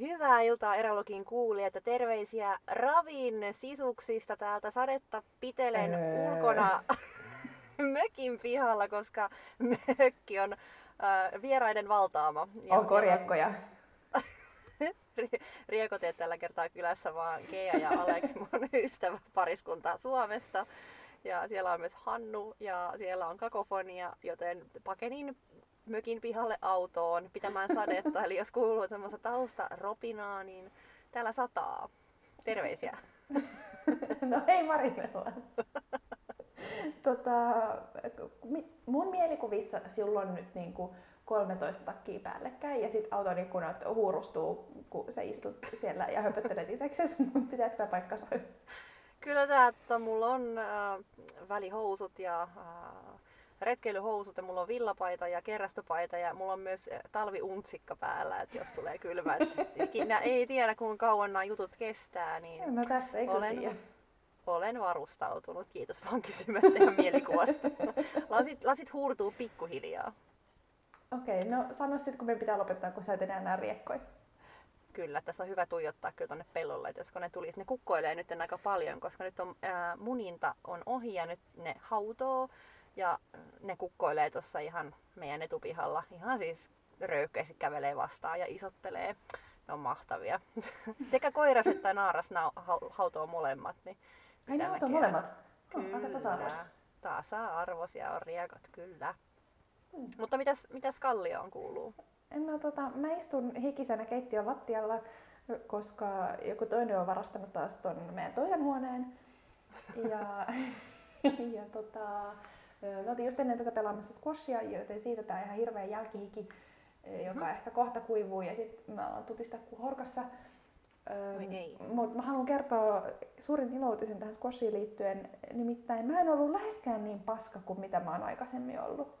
Hyvää iltaa Eralokin kuulijat ja terveisiä Ravin sisuksista täältä sadetta pitelen öö. ulkona mökin pihalla, koska mökki on äh, vieraiden valtaama. Ja Onko riekkoja? Riekoteet tällä kertaa kylässä vaan Kea ja Alex, mun ystävä pariskunta Suomesta. Ja siellä on myös Hannu ja siellä on kakofonia, joten pakenin mökin pihalle autoon pitämään sadetta. Eli jos kuuluu semmoista tausta ropinaa, niin täällä sataa. Terveisiä. no hei Marinella. tota, mun mielikuvissa silloin nyt niin kuin 13 takkia päällekkäin ja sitten auton ikkunat huurustuu, kun sä istut siellä ja höpöttelet itseksesi. Pitääkö tämä paikkansa? Kyllä tämä, että mulla on äh, välihousut ja äh, retkeilyhousut ja mulla on villapaita ja kerrastopaita ja mulla on myös äh, talviuntsikka päällä, että jos tulee kylmä. Ikinä ei tiedä kuinka kauan nämä jutut kestää, niin no tästä ei olen, tiedä. olen varustautunut. Kiitos vaan kysymästä ja mielikuvasta. Lasit, lasit huurtuu pikkuhiljaa. Okei, okay, no sano sitten kun me pitää lopettaa, kun sä et enää näe riekkoja. Kyllä, tässä on hyvä tuijottaa kyllä tonne pellolle, että josko ne tulisi, ne kukkoilee nyt aika paljon, koska nyt on ää, muninta on ohi ja nyt ne hautoo ja ne kukkoilee tuossa ihan meidän etupihalla, ihan siis röyhkeästi kävelee vastaan ja isottelee. Ne on mahtavia. Sekä koiras että naaras hautoo molemmat. Niin Ai ne hautoo molemmat? Kyllä. Oh, tasa-arvoisia. Tasa-arvoisia on riekot, kyllä. Hmm. Mutta mitäs, mitäs Kallioon kuuluu? No, tota, mä istun hikisenä keittiön lattialla, koska joku toinen on varastanut taas ton meidän toisen huoneen. Ja, ja tota, me oltiin just ennen tätä pelaamassa squashia, joten siitä tää ihan hirveä jälkihiki, joka mm. ehkä kohta kuivuu ja sitten mä alan tutista kuin horkassa. Mutta mä haluan kertoa suurin iloutisen tähän squashiin liittyen. Nimittäin mä en ollut läheskään niin paska kuin mitä mä oon aikaisemmin ollut.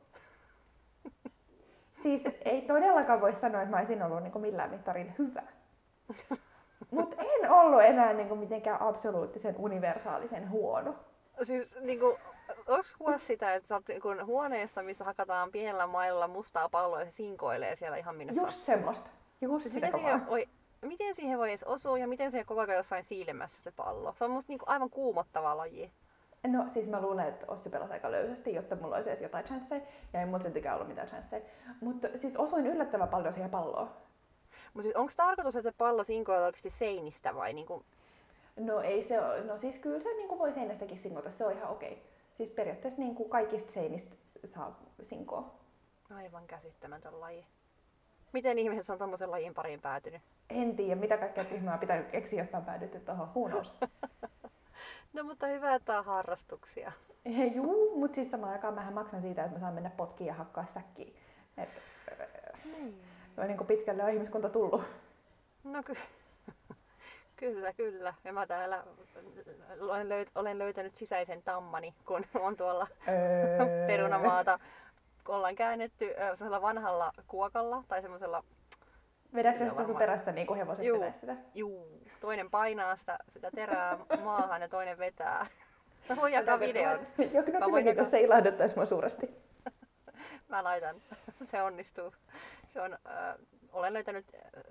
Siis ei todellakaan voi sanoa, että mä olisin ollut niin millään mittarin hyvä. Mutta en ollut enää niin mitenkään absoluuttisen universaalisen huono. Siis niin kuin, onko huono sitä, että sä oot niin huoneessa, missä hakataan pienellä mailla mustaa palloa ja se sinkoilee siellä ihan minne Just semmoista. Just siis miten, siihen voi, miten siihen voi edes osua ja miten se koko ajan jossain siilemässä se pallo? Se on musta niin kuin aivan kuumottava laji. No siis mä luulen, että Ossi pelasi aika löysästi, jotta mulla olisi edes jotain chanceja, ja ei mulla siltikään ollut mitään chanceja. Mutta siis osuin yllättävän paljon siihen palloon. Mutta siis onko tarkoitus, että se pallo sinkoilla oikeasti seinistä vai niinku... No ei se. No siis kyllä se niinku voi seinästäkin sinkota, se on ihan okei. Okay. Siis periaatteessa niinku kaikista seinistä saa sinkoa. Aivan käsittämätön laji. Miten ihmiset on tuommoisen lajin pariin päätynyt? En tiedä, mitä kaikkea tyhmää pitää keksiä, jotta on päädytty tuohon. Who No mutta hyvä, että on harrastuksia. Juu, mutta siis samaan aikaan mähän maksan siitä, että mä saan mennä potkiin ja hakkaa säkkiin. Et, niin. No niin kuin pitkälle on ihmiskunta tullut. No ky- kyllä, kyllä. Ja mä täällä olen, löyt- olen löytänyt sisäisen tammani, kun on tuolla öö. perunamaata. Ollaan käännetty sellaisella vanhalla kuokalla tai semmoisella Vedätkö sitä sun perässä niin kuin hevoset juu, sitä? Juu, toinen painaa sitä, sitä terää maahan ja toinen vetää. Mä voin jakaa videon. Joku no voin jakaa... se ilahduttaisi mua suuresti. Mä laitan. Se onnistuu. Se on, äh, olen löytänyt,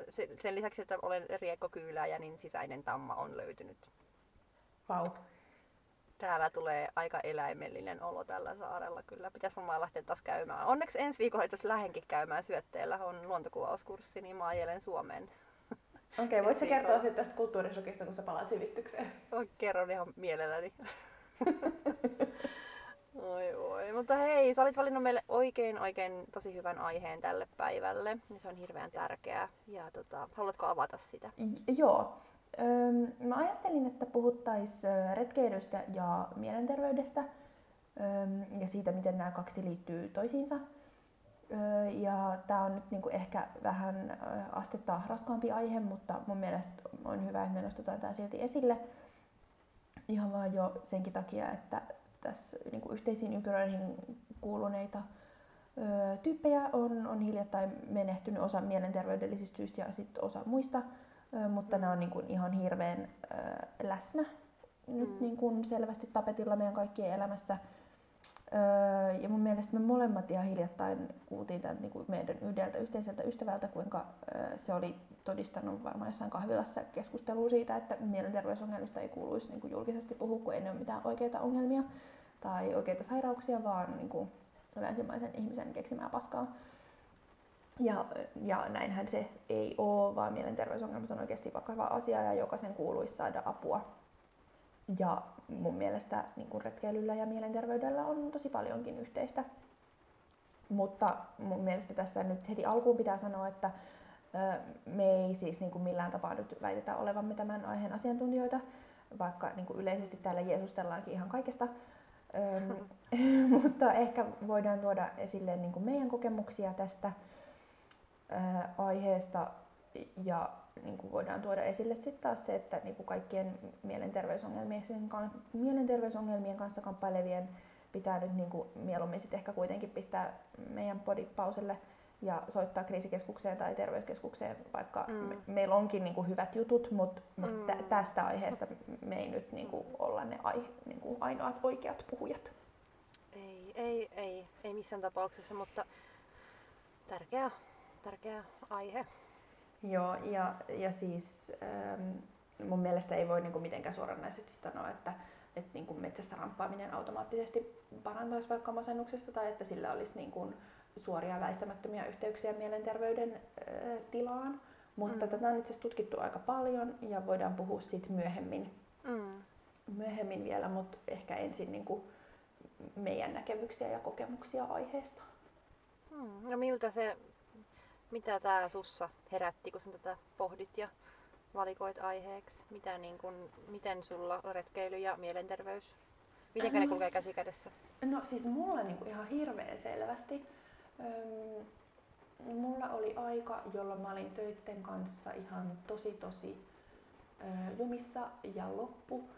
sen lisäksi, että olen riekkokyylääjä, niin sisäinen tamma on löytynyt. Vau. Wow. Täällä tulee aika eläimellinen olo tällä saarella kyllä. Pitäisi varmaan lähteä taas käymään. Onneksi ensi viikolla itse lähenkin käymään syötteellä. On luontokuvauskurssi, niin mä ajelen Suomeen. Okei, okay, voitko kertoa sitten tästä kulttuurisokista, kun sä palaat sivistykseen? Kerron ihan mielelläni. oi oi. Mutta hei, sä olit valinnut meille oikein oikein tosi hyvän aiheen tälle päivälle. Ja se on hirveän tärkeää. Ja tota, haluatko avata sitä? J- joo. Öm, mä ajattelin, että puhuttaisiin retkeilystä ja mielenterveydestä öm, ja siitä, miten nämä kaksi liittyy toisiinsa. Öö, ja tämä on nyt niinku ehkä vähän astetta raskaampi aihe, mutta mun mielestä on hyvä, että me nostetaan tämä silti esille. Ihan vaan jo senkin takia, että tässä niinku yhteisiin ympyröihin kuuluneita öö, tyyppejä on, on hiljattain menehtynyt osa mielenterveydellisistä syistä ja sitten osa muista mutta ne on niin kuin ihan hirveän läsnä nyt mm. niin kuin selvästi tapetilla meidän kaikkien elämässä. Öö, ja mun mielestä me molemmat ihan hiljattain kuultiin tämän niin kuin meidän yhdeltä yhteiseltä ystävältä, kuinka öö, se oli todistanut varmaan jossain kahvilassa keskustelua siitä, että mielenterveysongelmista ei kuuluisi niin kuin julkisesti puhua, kun ei ne ole mitään oikeita ongelmia tai oikeita sairauksia, vaan niin kuin länsimaisen ihmisen keksimää paskaa. Ja, ja näinhän se ei ole, vaan mielenterveysongelmat on oikeasti vakava asia ja jokaisen kuuluisi saada apua. Ja mun mielestä niin kuin retkeilyllä ja mielenterveydellä on tosi paljonkin yhteistä. Mutta mun mielestä tässä nyt heti alkuun pitää sanoa, että me ei siis niin kuin millään tapaa nyt väitetä olevamme tämän aiheen asiantuntijoita, vaikka niin kuin yleisesti täällä jeesustellaankin ihan kaikesta. mutta ehkä voidaan tuoda esille niin kuin meidän kokemuksia tästä aiheesta ja niin kuin voidaan tuoda esille sitten taas se, että niin kuin kaikkien mielenterveysongelmien, mielenterveysongelmien kanssa kamppailevien pitää nyt niin kuin mieluummin sit ehkä kuitenkin pistää meidän podipauselle ja soittaa kriisikeskukseen tai terveyskeskukseen, vaikka mm. me, meillä onkin niin kuin hyvät jutut, mutta mut mm. tä, tästä aiheesta me ei nyt niin kuin olla ne aihe, niin kuin ainoat oikeat puhujat. Ei, ei, ei, ei missään tapauksessa, mutta tärkeä, tärkeä aihe. Joo, ja, ja siis ähm, mun mielestä ei voi niin kuin mitenkään suoranaisesti sanoa, että, että niin kuin metsässä ramppaaminen automaattisesti parantaisi vaikka masennuksesta tai että sillä olisi niin kuin suoria väistämättömiä yhteyksiä mielenterveyden äh, tilaan. Mutta mm. tätä on itse asiassa tutkittu aika paljon ja voidaan puhua siitä myöhemmin, mm. myöhemmin vielä, mutta ehkä ensin niin kuin meidän näkemyksiä ja kokemuksia aiheesta. Mm. No miltä se mitä tämä sussa herätti, kun sä tätä pohdit ja valikoit aiheeksi? Mitä, niin kun, miten sulla retkeily ja mielenterveys, miten ne kulkee käsi kädessä? No siis mulla niinku ihan hirveän selvästi. Öm, mulla oli aika, jolloin mä olin töitten kanssa ihan tosi tosi ö, jumissa ja loppu.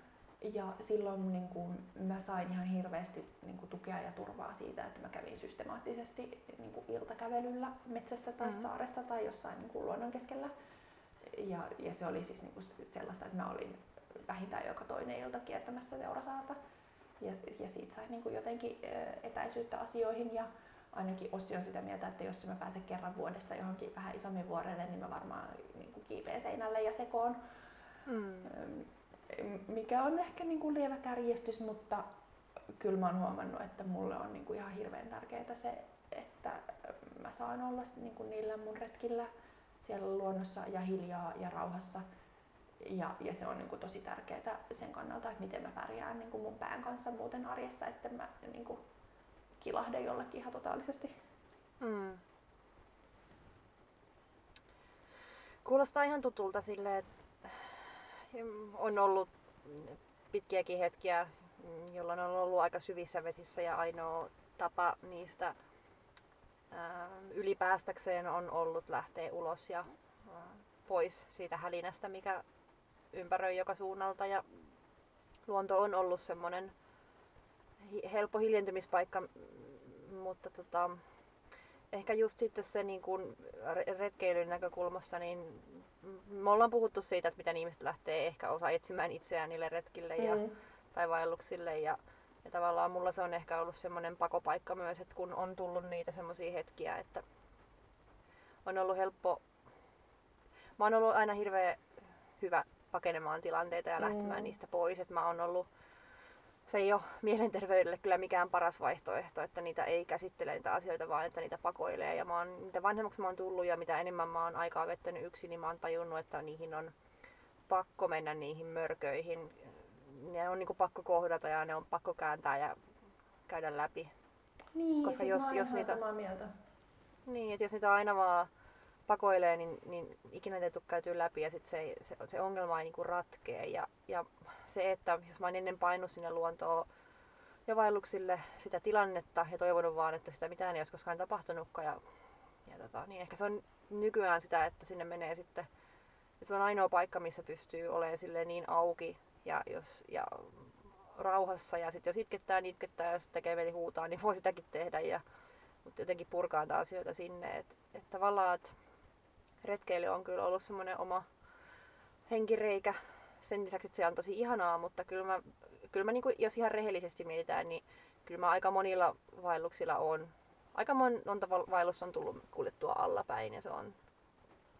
Ja silloin niin kuin, mä sain ihan hirveästi niin kuin, tukea ja turvaa siitä, että mä kävin systemaattisesti niin kuin, iltakävelyllä metsässä tai mm-hmm. saaressa tai jossain niin kuin, luonnon keskellä. Ja, ja se oli siis niin kuin, sellaista, että mä olin vähintään joka toinen ilta kiertämässä seurasaata. Ja, ja siitä sai niin kuin, jotenkin etäisyyttä asioihin ja ainakin Ossi on sitä mieltä, että jos mä pääsen kerran vuodessa johonkin vähän isommin vuorelle, niin mä varmaan niin kiipeen seinälle ja sekoon. Mm mikä on ehkä niin kuin lievä kärjestys, mutta kyllä mä oon huomannut, että mulle on niin kuin ihan hirveän tärkeää se, että mä saan olla niin kuin niillä mun retkillä siellä luonnossa ja hiljaa ja rauhassa. Ja, ja se on niin kuin tosi tärkeää sen kannalta, että miten mä pärjään niin kuin mun pään kanssa muuten arjessa, että mä niin kuin kilahden jollekin ihan totaalisesti. Mm. Kuulostaa ihan tutulta silleen, että on ollut pitkiäkin hetkiä, jolloin on ollut aika syvissä vesissä ja ainoa tapa niistä ylipäästäkseen on ollut lähteä ulos ja pois siitä hälinästä, mikä ympäröi joka suunnalta. Ja luonto on ollut semmoinen helppo hiljentymispaikka, mutta tota, ehkä just sitten se niin kuin retkeilyn näkökulmasta, niin me ollaan puhuttu siitä, että miten ihmiset lähtee ehkä osa etsimään itseään niille retkille ja, mm. tai vaelluksille. Ja, ja tavallaan mulla se on ehkä ollut semmoinen pakopaikka myös, että kun on tullut niitä semmoisia hetkiä, että on ollut helppo... Mä oon ollut aina hirveän hyvä pakenemaan tilanteita ja lähtemään mm. niistä pois. Että mä oon ollut se ei ole mielenterveydelle kyllä mikään paras vaihtoehto, että niitä ei käsittele niitä asioita, vaan että niitä pakoilee. Ja mä oon, mitä vanhemmaksi mä oon tullut ja mitä enemmän mä oon aikaa vettänyt yksin, niin mä oon tajunnut, että niihin on pakko mennä niihin mörköihin. Ne on niinku pakko kohdata ja ne on pakko kääntää ja käydä läpi. Niin, Koska siis jos, jos niitä, samaa mieltä. Niin, että jos niitä aina vaan pakoilee, niin, niin ikinä ei tule käytyä läpi ja sit se, se, se ongelma ei niinku ratkee. Ja, ja se, että jos mä oon ennen painut sinne luontoon ja vaelluksille sitä tilannetta ja toivonut vaan, että sitä mitään ei olisi koskaan tapahtunutkaan. Ja, ja tota, niin ehkä se on nykyään sitä, että sinne menee sitten, että se on ainoa paikka, missä pystyy olemaan sille niin auki ja, jos, ja rauhassa. Ja sitten jos itkettää, niin itkettää ja tekee veli huutaa, niin voi sitäkin tehdä. Ja, mutta jotenkin purkaa asioita sinne. Että et tavallaan, että retkeily on kyllä ollut semmoinen oma henkireikä. Sen lisäksi, että se on tosi ihanaa, mutta kyllä mä, kyllä mä niin kuin, jos ihan rehellisesti mietitään, niin kyllä mä aika monilla vaelluksilla on, aika monta vaellusta on tullut kuljettua allapäin ja se on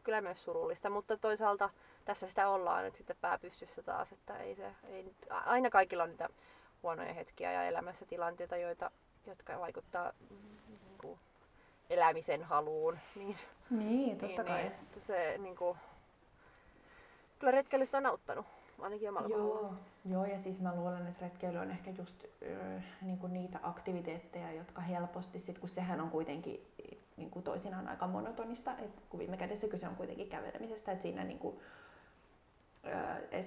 kyllä myös surullista, mutta toisaalta tässä sitä ollaan nyt sitten pääpystyssä taas, että ei se, ei, aina kaikilla on niitä huonoja hetkiä ja elämässä tilanteita, joita, jotka vaikuttaa niin kuin, elämisen haluun. Niin, niin totta niin, kai. Niin, se, niin kuin, kyllä retkeilystä on auttanut, ainakin omalla Joo, joo, ja siis mä luulen, että retkeily on ehkä just ö, niin kuin niitä aktiviteetteja, jotka helposti, sit, kun sehän on kuitenkin niin kuin toisinaan aika monotonista, että kun viime kädessä kyse on kuitenkin kävelemisestä, että siinä niin kuin,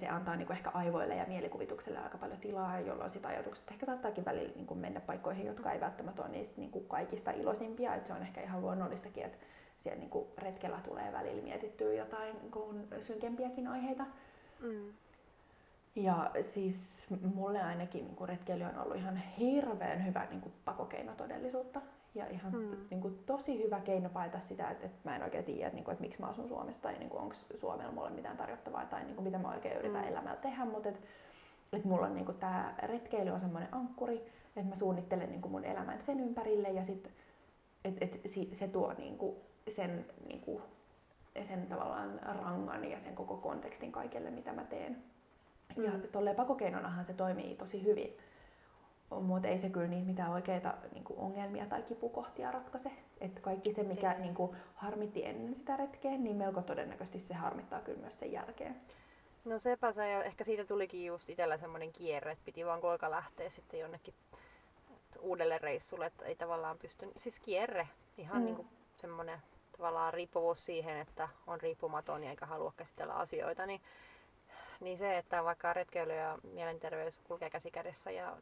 se antaa niin kuin ehkä aivoille ja mielikuvitukselle aika paljon tilaa, jolloin sitä ajatukset ehkä saattaakin välillä niin kuin mennä paikkoihin, jotka ei välttämättä ole niistä niin kuin kaikista iloisimpia. Että se on ehkä ihan luonnollistakin, että siellä niin kuin retkellä tulee välillä mietittyä jotain niin kuin synkempiäkin aiheita. Mm. Ja siis mulle ainakin niin kuin retkeily on ollut ihan hirveän hyvä niin kuin pakokeino todellisuutta. Ja ihan hmm. niin kuin, tosi hyvä keino paeta sitä, että, että mä en oikein tiedä, että, niin kuin, että miksi mä asun Suomessa tai niin onko Suomella mulle mitään tarjottavaa tai niin kuin, mitä mä oikein yritän hmm. elämällä tehdä. Mutta että, että mulla on niin kuin, tämä retkeily on semmoinen ankkuri, että mä suunnittelen niin kuin, mun elämän sen ympärille ja sitten että, että se tuo niin kuin, sen, niin kuin, sen tavallaan rangan ja sen koko kontekstin kaikelle, mitä mä teen. Mm. Ja tolleen pakokeinonahan se toimii tosi hyvin mutta ei se kyllä niitä mitään oikeita niin kuin ongelmia tai kipukohtia ratkaise. Että kaikki se, mikä niin kuin, harmitti ennen sitä retkeä, niin melko todennäköisesti se harmittaa kyllä myös sen jälkeen. No sepä se, ja ehkä siitä tulikin just itsellä semmoinen kierre, että piti vaan koika lähteä sitten jonnekin uudelle reissulle, että ei tavallaan pysty, siis kierre, ihan mm. niin kuin semmoinen tavallaan riippuvuus siihen, että on riippumaton ja eikä halua käsitellä asioita, niin niin se, että vaikka retkeily ja mielenterveys kulkee käsi kädessä ja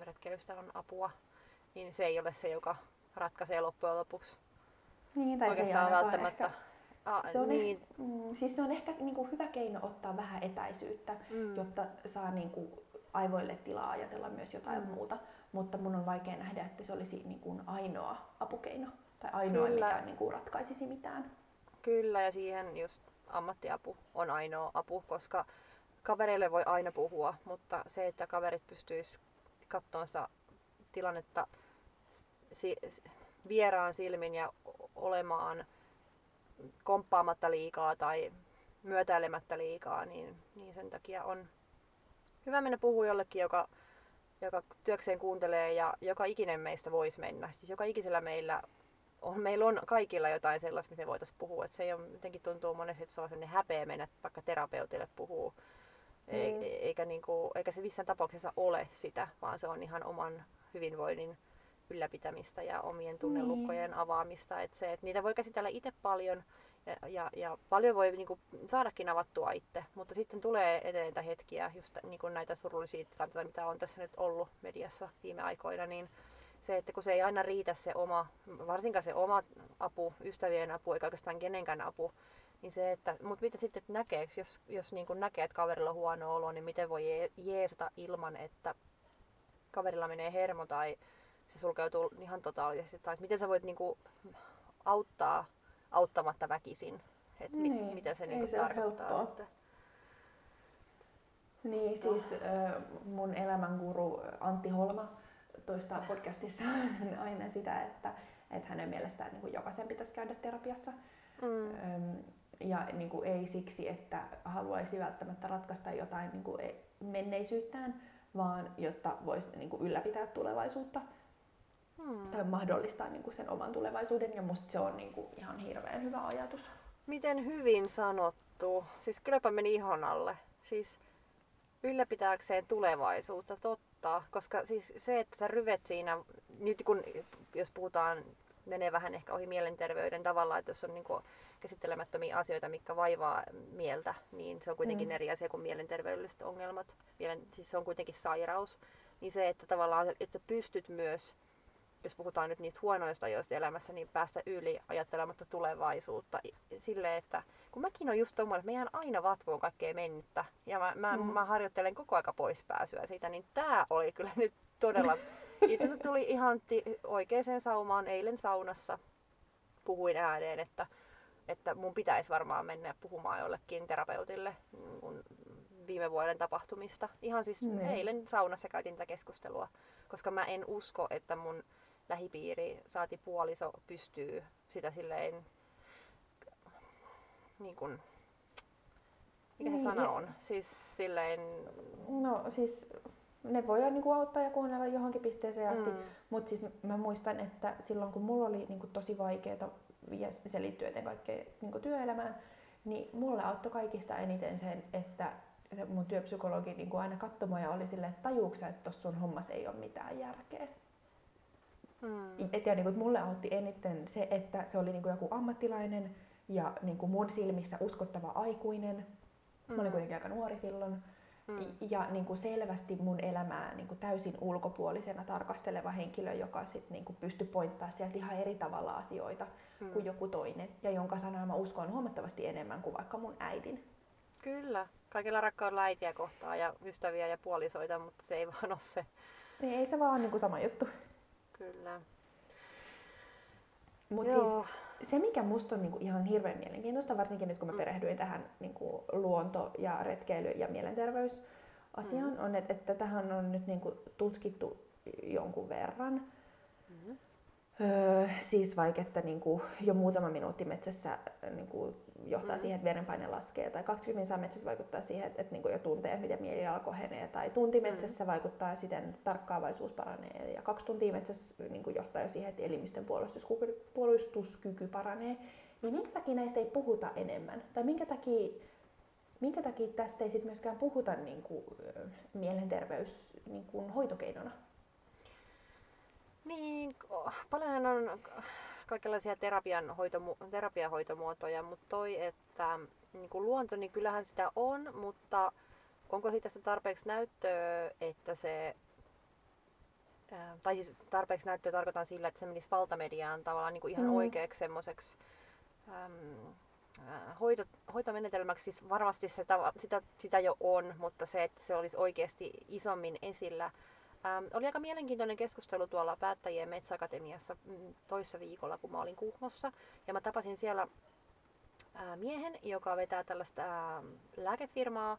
retkeilystä on apua, niin se ei ole se, joka ratkaisee loppujen lopuksi. Niin, tai Oikeastaan se välttämättä. Ehkä, A, se on niin. eh, mm, siis se on ehkä niin kuin hyvä keino ottaa vähän etäisyyttä, mm. jotta saa niin kuin aivoille tilaa ajatella myös jotain mm. muuta. Mutta mun on vaikea nähdä, että se olisi niin kuin ainoa apukeino tai ainoa, Kyllä. mikä niin kuin ratkaisisi mitään. Kyllä, ja siihen just ammattiapu on ainoa apu, koska kavereille voi aina puhua, mutta se, että kaverit pystyis katsomaan sitä tilannetta si- vieraan silmin ja olemaan komppaamatta liikaa tai myötäilemättä liikaa, niin, niin sen takia on hyvä mennä puhua jollekin, joka, joka työkseen kuuntelee ja joka ikinen meistä voisi mennä. Siis joka ikisellä meillä on, meillä on kaikilla jotain sellaista, mitä me voitaisiin puhua. Et se ei ole, jotenkin tuntuu monesti, että se on sellainen häpeä mennä vaikka terapeutille puhuu. Mm. eikä, niinku, eikä se missään tapauksessa ole sitä, vaan se on ihan oman hyvinvoinnin ylläpitämistä ja omien tunnelukkojen mm. avaamista. Et se, et niitä voi käsitellä itse paljon ja, ja, ja paljon voi niinku, saadakin avattua itse, mutta sitten tulee eteen hetkiä, just niinku näitä surullisia tilanteita, mitä on tässä nyt ollut mediassa viime aikoina, niin se, että kun se ei aina riitä se oma, varsinkaan se oma apu, ystävien apu, eikä oikeastaan kenenkään apu, niin se, että, mutta mitä sitten että näkee, jos, jos niin kuin näkee, että kaverilla on huono olo, niin miten voi jeesata ilman, että kaverilla menee hermo tai se sulkeutuu ihan totaalisesti, tai miten sä voit niin kuin auttaa auttamatta väkisin, että niin, mit, mitä se, niin kuin tarkoittaa sitten. Niin, siis äh, mun elämänguru Antti Holma toistaa podcastissa aina sitä, että, että hänen mielestään niin kuin jokaisen pitäisi käydä terapiassa. Mm. Ja niin kuin ei siksi, että haluaisi välttämättä ratkaista jotain niin kuin e, menneisyyttään, vaan jotta voisi niin kuin ylläpitää tulevaisuutta hmm. tai mahdollistaa niin kuin sen oman tulevaisuuden. Ja musta se on niin kuin ihan hirveän hyvä ajatus. Miten hyvin sanottu. Siis kylläpä meni ihon alle. Siis ylläpitääkseen tulevaisuutta, totta. Koska siis se, että sä ryvet siinä, nyt kun jos puhutaan, menee vähän ehkä ohi mielenterveyden tavalla, että jos on niin kuin käsittelemättömiä asioita, mikä vaivaa mieltä, niin se on kuitenkin mm. eri asia kuin mielenterveydelliset ongelmat. Mielen, siis se on kuitenkin sairaus. Niin se, että tavallaan että pystyt myös jos puhutaan nyt niistä huonoista ajoista elämässä, niin päästä yli ajattelematta tulevaisuutta sille, että kun mäkin on just tommoinen, että meidän aina vatvoon kaikkea mennyttä ja mä, mä, mm. mä harjoittelen koko aika pois pääsyä siitä, niin tää oli kyllä nyt todella, itse asiassa tuli ihan ti- oikeaan saumaan eilen saunassa, puhuin ääneen, että, että mun pitäisi varmaan mennä puhumaan jollekin terapeutille, kun viime vuoden tapahtumista. Ihan siis Niin. eilen saunassa käytiin tätä keskustelua, koska mä en usko, että mun lähipiiri saati puoliso pystyy sitä silleen, niin kuin, mikä se Niin, sana ja- on? Siis silleen, No siis ne voi niinku auttaa ja kuunnella johonkin pisteeseen asti, Mm. mutta siis mä muistan, että silloin kun mulla oli niinku tosi vaikeaa, ja se liittyy ennen kaikkea niinku työelämään, niin mulle auttoi kaikista eniten sen, että se mun työpsykologi niinku aina katsoi mua ja oli silleen, että tajuuksä, että tuossa sun hommassa ei ole mitään järkeä. mm, Et ja niinku, että mulle autti eniten se, että se oli niinku joku ammattilainen ja niinku mun silmissä uskottava aikuinen. Mä olin Mm. kuitenkin aika nuori silloin. mm, Ja niin kuin selvästi mun elämää niin kuin täysin ulkopuolisena tarkasteleva henkilö, joka sit niin kuin pystyi pointtaa sieltä ihan eri tavalla asioita mm. kuin joku toinen. Ja jonka sanaa mä uskon huomattavasti enemmän kuin vaikka mun äidin. Kyllä. Kaikilla rakkaudella äitiä kohtaa ja ystäviä ja puolisoita, mutta se ei vaan ole se. Niin ei se vaan niin kuin sama juttu. Kyllä. Mutta Joo. siis se, mikä musta on niin kuin ihan hirveän mielenkiintoista, varsinkin nyt kun mä Mm. perehdyin tähän niin kuin luonto- ja retkeily- ja mielenterveysasiaan, Mm. on, että, että tähän on nyt niin kuin tutkittu jonkun verran. Mm. Öö, siis vaikka, että niinku jo muutama minuutti metsässä niinku johtaa Mm. siihen, että verenpaine laskee, tai 20 minuuttia metsässä vaikuttaa siihen, että, että niinku jo tuntee, miten mieliala kohenee, tai tunti Mm. metsässä vaikuttaa siten, että tarkkaavaisuus paranee, ja kaksi tuntia metsässä niinku johtaa jo siihen, että elimistön puolustuskyky, puolustuskyky paranee. Niin minkä takia näistä ei puhuta enemmän? Tai minkä takia, minkä takia tästä ei sit myöskään puhuta niinku, ö, mielenterveys niinku, hoitokeinona? Niin, paljonhan on kaikenlaisia terapian hoitomu- terapiahoitomuotoja, mutta toi, että niin kuin luonto, niin kyllähän sitä on, mutta onko siitä sitä tarpeeksi näyttöä, että se ää, tai siis tarpeeksi näyttöä tarkoitan sillä, että se menisi valtamediaan tavallaan niin kuin ihan Mm. oikeaksi semmoiseksi hoito, hoitomenetelmäksi. Siis varmasti se, sitä, sitä jo on, mutta se, että se olisi oikeasti isommin esillä. Ähm, oli aika mielenkiintoinen keskustelu tuolla päättäjien metsäakatemiassa mm, toissa viikolla, kun mä olin Kuhmossa. Ja mä tapasin siellä ää, miehen, joka vetää tällaista ää, lääkefirmaa,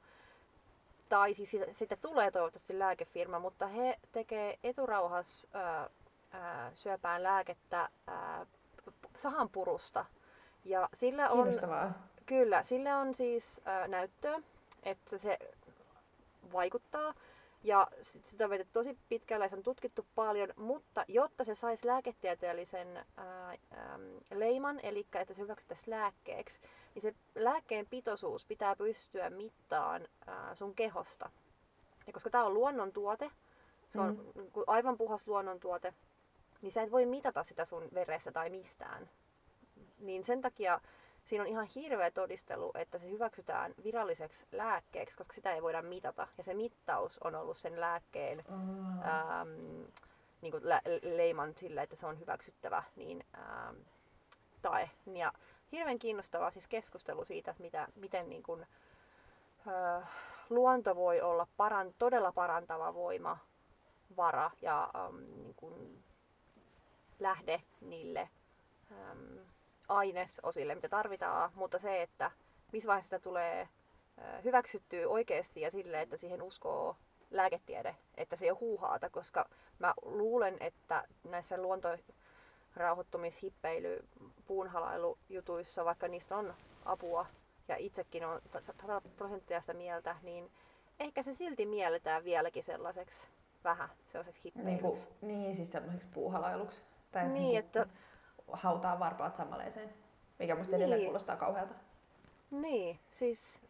tai siis siitä, siitä tulee toivottavasti lääkefirma, mutta he tekee eturauhas ää, ää, syöpään lääkettä ää, p- sahanpurusta. Ja sillä on. Kyllä, sille on siis äh, näyttöä, että se vaikuttaa. Ja sit sitä on viety tosi pitkälle ja se on tutkittu paljon, mutta jotta se saisi lääketieteellisen ää, äm, leiman, eli että se hyväksyttäisiin lääkkeeksi, niin se lääkkeen pitoisuus pitää pystyä mittaan ää, sun kehosta. Ja koska tämä on luonnontuote, se on Mm. niinku aivan puhas luonnontuote, niin sä et voi mitata sitä sun veressä tai mistään. Niin sen takia siinä on ihan hirveä todistelu, että se hyväksytään viralliseksi lääkkeeksi, koska sitä ei voida mitata. Ja se mittaus on ollut sen lääkkeen Aa. ähm, niin kuin lä- leiman sillä, että se on hyväksyttävä niin, ähm, tae. Ja hirveän kiinnostavaa siis keskustelu siitä, että mitä, miten niin kuin, äh, luonto voi olla paran, todella parantava voima, vara ja ähm, niin kuin lähde niille ähm, ainesosille, mitä tarvitaan, mutta se, että missä vaiheessa sitä tulee hyväksyttyä oikeasti ja sille, että siihen uskoo lääketiede, että se ei ole huuhaata, koska mä luulen, että näissä luontorauhoittumishippeily, puunhalailujutuissa, vaikka niistä on apua ja itsekin on 100 prosenttia sitä mieltä, niin ehkä se silti mielletään vieläkin sellaiseksi vähän sellaiseksi Niin, kuin, hippeilyksi. niin siis semmoiseksi puuhalailuksi. Tai Niin, niinku että- hautaa varpaat sammaleeseen. Mikä musta edelleen Niin. kuulostaa kauhealta. Niin, siis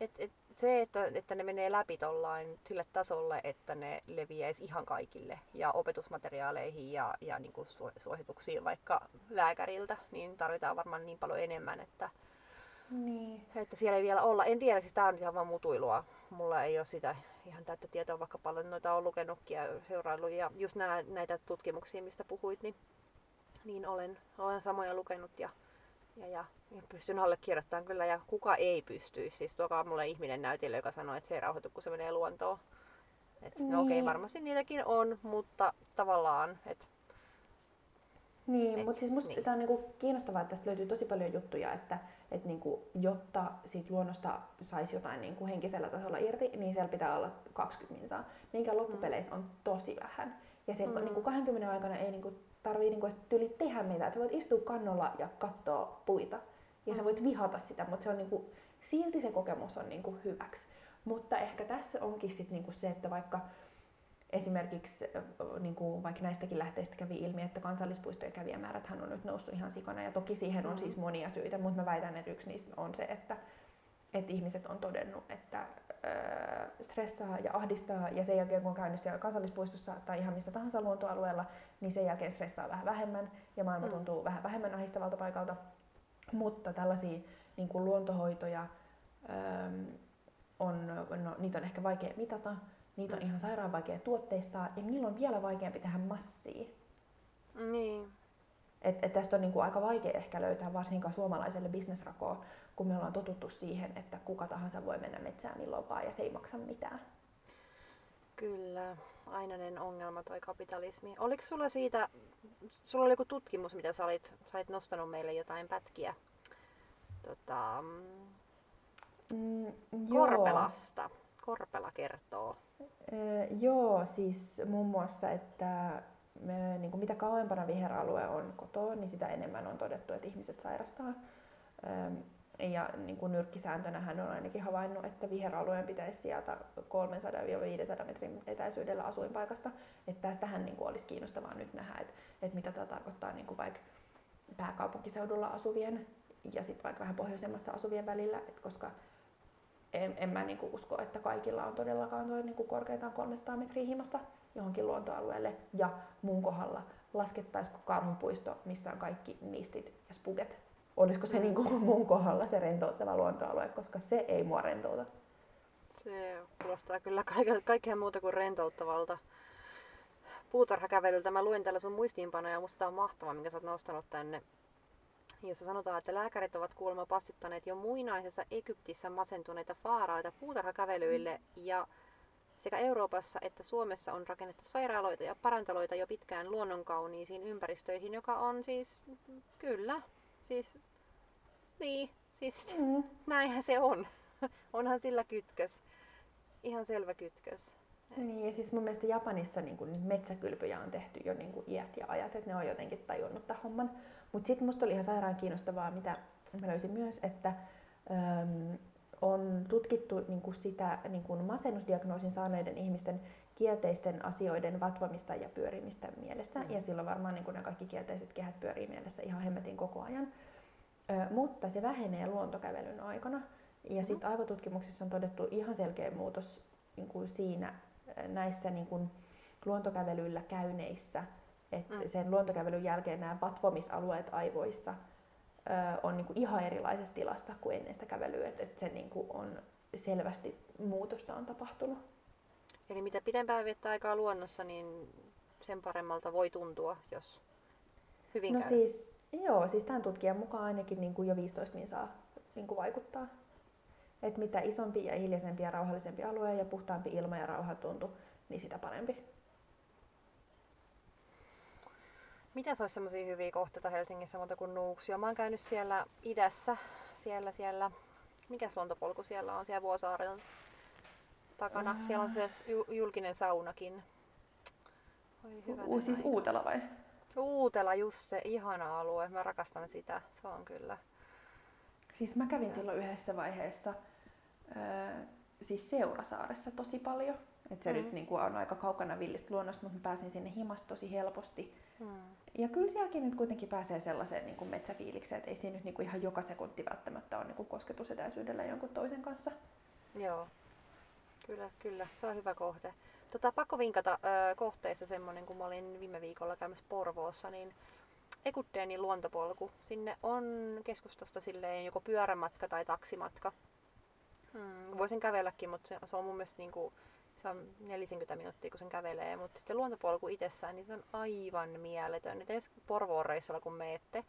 et, et, se, että, että ne menee läpi tollain sille tasolle, että ne leviäisi ihan kaikille ja opetusmateriaaleihin ja, ja niin kuin su- suosituksiin vaikka lääkäriltä, niin tarvitaan varmaan niin paljon enemmän, että, Niin. että siellä ei vielä olla. En tiedä, siis tää on ihan vaan mutuilua. Mulla ei ole sitä ihan täyttä tietoa, vaikka paljon noita on lukenutkin ja seuraillut. Ja just nää, näitä tutkimuksia, mistä puhuit, niin, niin olen, olen samoja lukenut ja, ja, ja, ja pystyn allekirjoittamaan kyllä. Ja kuka ei pystyisi. Siis tuokaa mulle ihminen näytille, joka sanoo, että se ei rauhoitu, kun se menee luontoon. Et, no okei, Niin. varmasti niitäkin on, mutta tavallaan, että Niin, Et- mutta siis musta niin. niin. tämä on niinku kiinnostavaa, että tästä löytyy tosi paljon juttuja, että et niinku, jotta siitä luonnosta saisi jotain niinku henkisellä tasolla irti, niin siellä pitää olla 20 minsaa, minkä loppupeleissä on tosi vähän. Ja se Mm. mm. niinku 20 aikana ei niinku tarvii niinku tyyli tehdä mitään. Sä voit istua kannolla ja katsoa puita. Ja sä Mm. voit vihata sitä, mutta se on niinku, silti se kokemus on niinku hyväksi. Mutta ehkä tässä onkin sit niinku se, että vaikka esimerkiksi äh, niin kuin vaikka näistäkin lähteistä kävi ilmi, että kansallispuistojen kävijämäärät on nyt noussut ihan sikana ja toki siihen on Mm. siis monia syitä, mutta mä väitän, että yksi niistä on se, että, että ihmiset on todennut, että stressaa ja ahdistaa ja sen jälkeen kun on käynyt siellä kansallispuistossa tai ihan missä tahansa luontoalueella, niin sen jälkeen stressaa vähän vähemmän ja maailma Mm. tuntuu vähän vähemmän ahdistavalta paikalta. Mutta tällaisia niin kuin luontohoitoja ähm, on, no, niitä on ehkä vaikea mitata, niitä on Mm. ihan sairaan vaikea tuotteistaa ja niillä on vielä vaikeampi tehdä massia. Niin. Et, et tästä on niinku aika vaikea ehkä löytää varsinkaan suomalaiselle bisnesrakoa, kun me ollaan totuttu siihen, että kuka tahansa voi mennä metsään milloin vaan ja se ei maksa mitään. Kyllä, ainainen ongelma toi kapitalismi. Oliko sulla siitä, sulla oli joku tutkimus, mitä sä olit, sä olit nostanut meille jotain pätkiä tota, mm, Korpelasta. Korpela kertoo. Joo, joo, siis muun muassa, että me, niin kuin mitä kauempana viheralue on kotoa, niin sitä enemmän on todettu, että ihmiset sairastaa. Ja niin kuin nyrkkisääntönä hän on ainakin havainnut, että viheralueen pitäisi sieltä 300-500 metrin etäisyydellä asuinpaikasta. Että tästähän niin kuin olisi kiinnostavaa nyt nähdä, että, että mitä tämä tarkoittaa niin kuin vaikka pääkaupunkiseudulla asuvien ja sitten vaikka vähän pohjoisemmassa asuvien välillä, että koska en, en mä niinku usko, että kaikilla on todellakaan noin niinku korkeintaan 300 metriä himasta johonkin luontoalueelle. Ja mun kohdalla laskettaisiko karhunpuisto, missä on kaikki nistit ja spuget. Olisiko se Mm. niinku mun kohdalla se rentouttava luontoalue, koska se ei mua rentouta. Se kuulostaa kyllä kaikkea, kaikkea muuta kuin rentouttavalta puutarhakävelyltä. Mä luen täällä sun muistiinpanoja ja musta tää on mahtavaa, minkä sä oot nostanut tänne. Jossa sanotaan, että lääkärit ovat kuulemma passittaneet jo muinaisessa Egyptissä masentuneita faaraoita puutarhakävelyille ja sekä Euroopassa että Suomessa on rakennettu sairaaloita ja parantaloita jo pitkään luonnonkauniisiin ympäristöihin, joka on siis, kyllä, siis, niin, siis Mm. näinhän se on. Onhan sillä kytkös. Ihan selvä kytkös. Niin, ja siis mun mielestä Japanissa niin kun, metsäkylpyjä on tehty jo niin kun, iät ja ajat, että ne on jotenkin tajunnut tämän homman. Mutta sitten musta oli ihan sairaan kiinnostavaa, mitä mä löysin myös, että äm, on tutkittu niin kun sitä niin kun masennusdiagnoosin saaneiden ihmisten kielteisten asioiden vatvomista ja pyörimistä mielessä. Mm. Ja silloin varmaan niin kun ne kaikki kielteiset kehät pyörii mielessä ihan hemmetin koko ajan. Ö, mutta se vähenee luontokävelyn aikana. Ja Mhm. sitten aivotutkimuksissa on todettu ihan selkeä muutos niin kuin siinä näissä niin kuin luontokävelyillä käyneissä, että Mm. mm. sen luontokävelyn jälkeen nämä vatvomisalueet aivoissa ö, on niin kuin ihan erilaisessa tilassa kuin ennen sitä kävelyä, että et se niin kuin on selvästi muutosta on tapahtunut. Eli mitä pidempään viettää aikaa luonnossa, niin sen paremmalta voi tuntua, jos hyvin No käy. siis, joo, siis tämän tutkijan mukaan ainakin niin kuin jo 15 min saa niin kuin vaikuttaa. Et mitä isompi ja hiljaisempi ja rauhallisempi alue ja puhtaampi ilma ja rauha tuntu, niin sitä parempi. Mitä se olisi semmoisia hyviä kohteita Helsingissä muuta kuin Nuuksio? Mä oon käynyt siellä idässä, siellä, siellä, mikäs luontopolku siellä on, siellä Vuosaaren takana. Siellä on se ju- julkinen saunakin. Oi hyvänen U- siis aika. Uutela vai? Uutela, just se ihana alue. Mä rakastan sitä. Se on kyllä. Siis mä kävin silloin yhdessä vaiheessa öö, siis Seurasaaressa tosi paljon. Et se Mm. mm. nyt niin kuin on aika kaukana villistä luonnosta, mutta mä pääsin sinne himasta tosi helposti. Hmm. Ja kyllä sielläkin nyt kuitenkin pääsee sellaiseen niin kuin metsäfiilikseen, että ei siinä nyt niin kuin ihan joka sekunti välttämättä ole niin kuin kosketusetäisyydellä jonkun toisen kanssa. Joo. Kyllä, kyllä. Se on hyvä kohde. Tota, pakko vinkata ö, kohteessa semmonen, kun mä olin viime viikolla käymässä Porvoossa, niin Ekutteenin luontopolku. Sinne on keskustasta silleen joko pyörämatka tai taksimatka. Hmm, voisin kävelläkin, mutta se, se on mun mielestä niinku, se on 40 minuuttia, kun sen kävelee. Mutta sitten luontopolku itsessään, niin se on aivan mieletön. Et ensi Porvoon reissulla, kun meette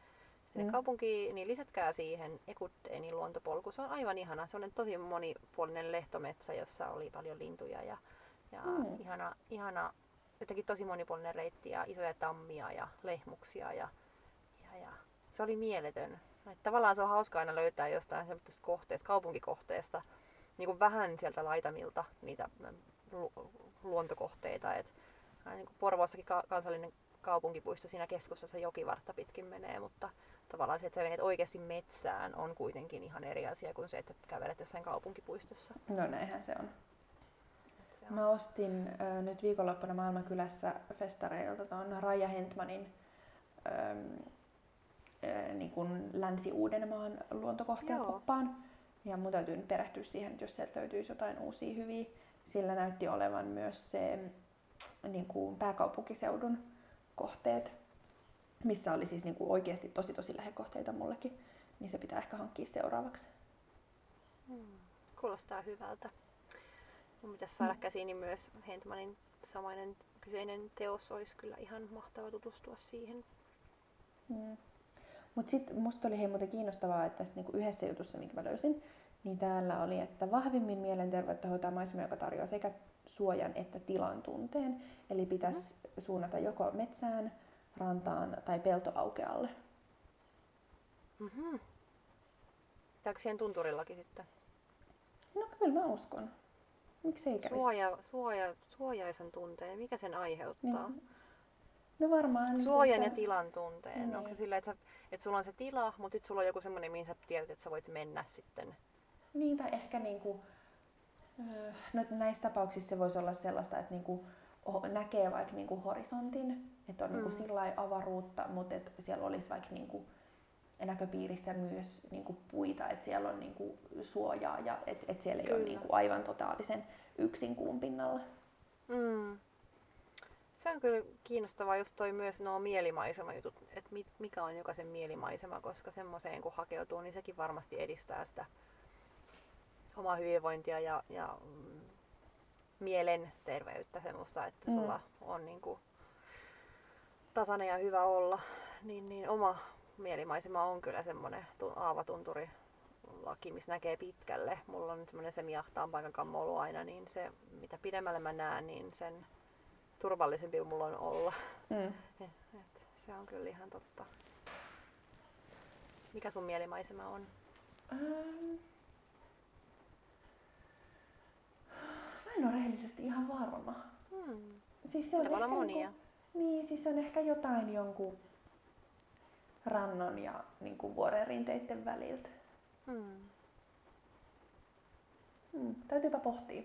sinne Mm. kaupunkiin, niin lisätkää siihen Ekutteenin luontopolku. Se on aivan ihana. Se on tosi monipuolinen lehtometsä, jossa oli paljon lintuja ja, ja Mm. ihana, ihana, jotenkin tosi monipuolinen reitti ja isoja tammia ja lehmuksia ja se oli mieletön. Että tavallaan se on hauska aina löytää jostain semmoisesta kohteesta, kaupunkikohteesta, niin kuin vähän sieltä laitamilta niitä lu- luontokohteita. Et, niin kuin Porvoossakin ka- kansallinen kaupunkipuisto siinä keskustassa jokivartta pitkin menee, mutta tavallaan se, että sä menet oikeasti metsään on kuitenkin ihan eri asia kuin se, että kävelet jossain kaupunkipuistossa. No näinhän se on. Se on. Mä ostin ö, nyt viikonloppuna Maailmankylässä festareilta tuon Raija Hentmanin ö, ö, niin kuin Länsi-Uudenmaan luontokohteen Joo. koppaan. Ja mun täytyy nyt perehtyä siihen, että jos sieltä löytyisi jotain uusia hyviä. Sillä näytti olevan myös se niin kuin pääkaupunkiseudun kohteet, missä oli siis niin kuin oikeasti tosi tosi lähekohteita mullekin. Niin se pitää ehkä hankkia seuraavaksi. Hmm. Kuulostaa hyvältä. Mun pitäisi saada käsiini myös Hentmanin samainen kyseinen teos, olisi kyllä ihan mahtava tutustua siihen. Mm. Mutta sitten musta oli hei muuten kiinnostavaa, että tässä niinku yhdessä jutussa, minkä mä löysin, niin täällä oli, että vahvimmin mielenterveyttä hoitaa maisema, joka tarjoaa sekä suojan että tilan tunteen. Eli pitäisi suunnata joko metsään, rantaan tai peltoaukealle. Mm-hmm. Käykö siihen tunturillakin sitten? No kyllä mä uskon. Miksi ei kävisi? Suoja, suoja, suojaisen tunteen, mikä sen aiheuttaa? Niin, no varmaan... Suojan ja tässä- tilan tunteen. Niin. Onko se sillä, että, sä, että sulla on se tila, mutta sitten sulla on joku semmoinen, mihin sä tiedät, että sä voit mennä sitten. Niin, tai ehkä niinku, no näissä tapauksissa se voisi olla sellaista, että niinku näkee vaikka niinku horisontin, että on niinku Mm. sillä lailla avaruutta, mutta et siellä olisi vaikka niinku näköpiirissä myös niinku puita, että siellä on niinku suojaa ja että et siellä ei ole Kyllä. niinku aivan totaalisen yksin kuun pinnalla. Mm. Se on kyllä kiinnostavaa just toi myös nuo mielimaisema-jutut, että mikä on jokaisen mielimaisema, koska semmoiseen kun hakeutuu, niin sekin varmasti edistää sitä omaa hyvinvointia ja, ja mm, mielen terveyttä semmoista, että Mm. sulla on niinku tasainen ja hyvä olla, niin, niin oma mielimaisema on kyllä semmoinen tu- aavatunturi laki, missä näkee pitkälle. Mulla on semmoinen semiahtaan paikan kammoilu aina, niin se mitä pidemmälle mä näen, niin sen turvallisempi mulla on olla. Mm. Et, et, se on kyllä ihan totta. Mikä sun mielimaisema on? Ähm. En ole rehellisesti ihan varma. Hmm. Siis se on ehkä monia. Niinku, niin, siis se on ehkä jotain jonkun rannon ja niinku vuoren rinteiden väliltä. Hmm. Hmm, täytyypä pohtia.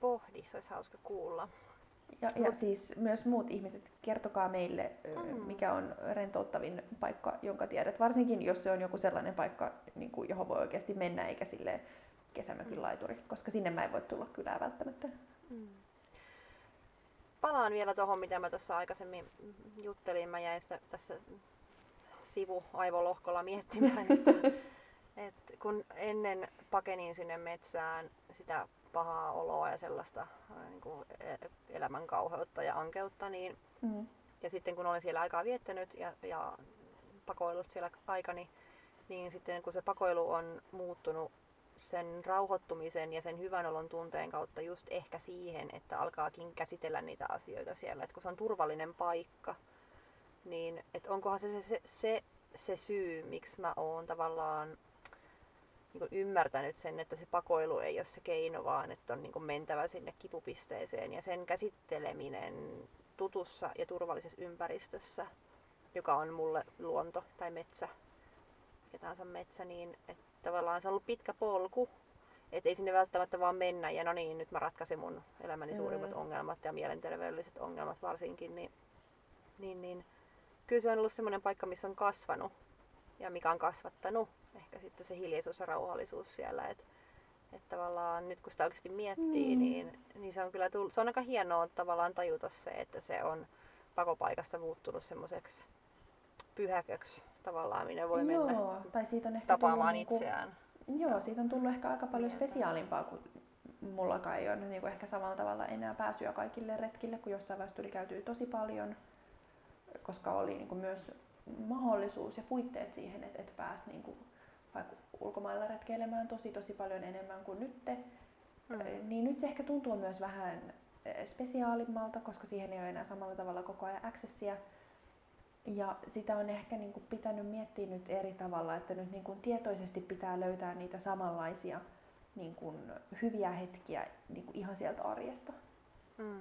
Pohdi, se olisi hauska kuulla. Ja, ja Mut- siis myös muut ihmiset, kertokaa meille, Mm. mikä on rentouttavin paikka, jonka tiedät. Varsinkin jos se on joku sellainen paikka, niin kuin, johon voi oikeasti mennä, eikä sille kesämökin Mm. laituri, koska sinne mä en voi tulla kylään välttämättä. Hmm. Palaan vielä tuohon, mitä mä tuossa aikaisemmin juttelin. Mä jäin sitä tässä sivuaivolohkolla miettimään, että, että kun ennen pakenin sinne metsään sitä pahaa oloa ja sellaista niin kuin e- elämän kauheutta ja ankeutta, niin Mm. ja sitten kun olen siellä aikaa viettänyt ja, ja pakoillut siellä aikani, niin sitten kun se pakoilu on muuttunut sen rauhoittumisen ja sen hyvän olon tunteen kautta just ehkä siihen, että alkaakin käsitellä niitä asioita siellä. Et kun se on turvallinen paikka, niin et onkohan se se, se, se se syy, miksi mä oon tavallaan niin ymmärtänyt sen, että se pakoilu ei ole se keino, vaan että on niin mentävä sinne kipupisteeseen ja sen käsitteleminen tutussa ja turvallisessa ympäristössä, joka on mulle luonto tai metsä, mikä metsä, niin että tavallaan se on ollut pitkä polku, että ei sinne välttämättä vaan mennä ja no niin, nyt mä ratkaisen mun elämäni suurimmat Mm. ongelmat ja mielenterveydelliset ongelmat varsinkin, niin, niin, niin kyllä se on ollut semmoinen paikka, missä on kasvanut ja mikä on kasvattanut ehkä sitten se hiljaisuus ja rauhallisuus siellä. Että et tavallaan nyt kun sitä oikeasti miettii, Mm. niin, niin se on kyllä tullut, se on aika hienoa tavallaan tajuta se, että se on pakopaikasta muuttunut semmoiseksi pyhäköksi tavallaan, minne voi mennä Joo, tai siitä on ehkä tapaamaan niinku- itseään. Joo, siitä on tullut ehkä aika paljon Mieltä. spesiaalimpaa, kun mullakaan ei ole niin kuin ehkä samalla tavalla enää pääsyä kaikille retkille, kun jossain vaiheessa tuli käytyä tosi paljon, koska oli niin kuin myös mahdollisuus ja puitteet siihen, että, että pääsi niin kuin vaikka ulkomailla retkeilemään tosi tosi paljon enemmän kuin nytte. Mm. Niin nyt se ehkä tuntuu myös vähän eh, spesiaalimmalta, koska siihen ei ole enää samalla tavalla koko ajan accessia. Ja sitä on ehkä niin kuin pitänyt miettiä nyt eri tavalla, että nyt niin kuin tietoisesti pitää löytää niitä samanlaisia niin kuin hyviä hetkiä niin kuin ihan sieltä arjesta. Mm.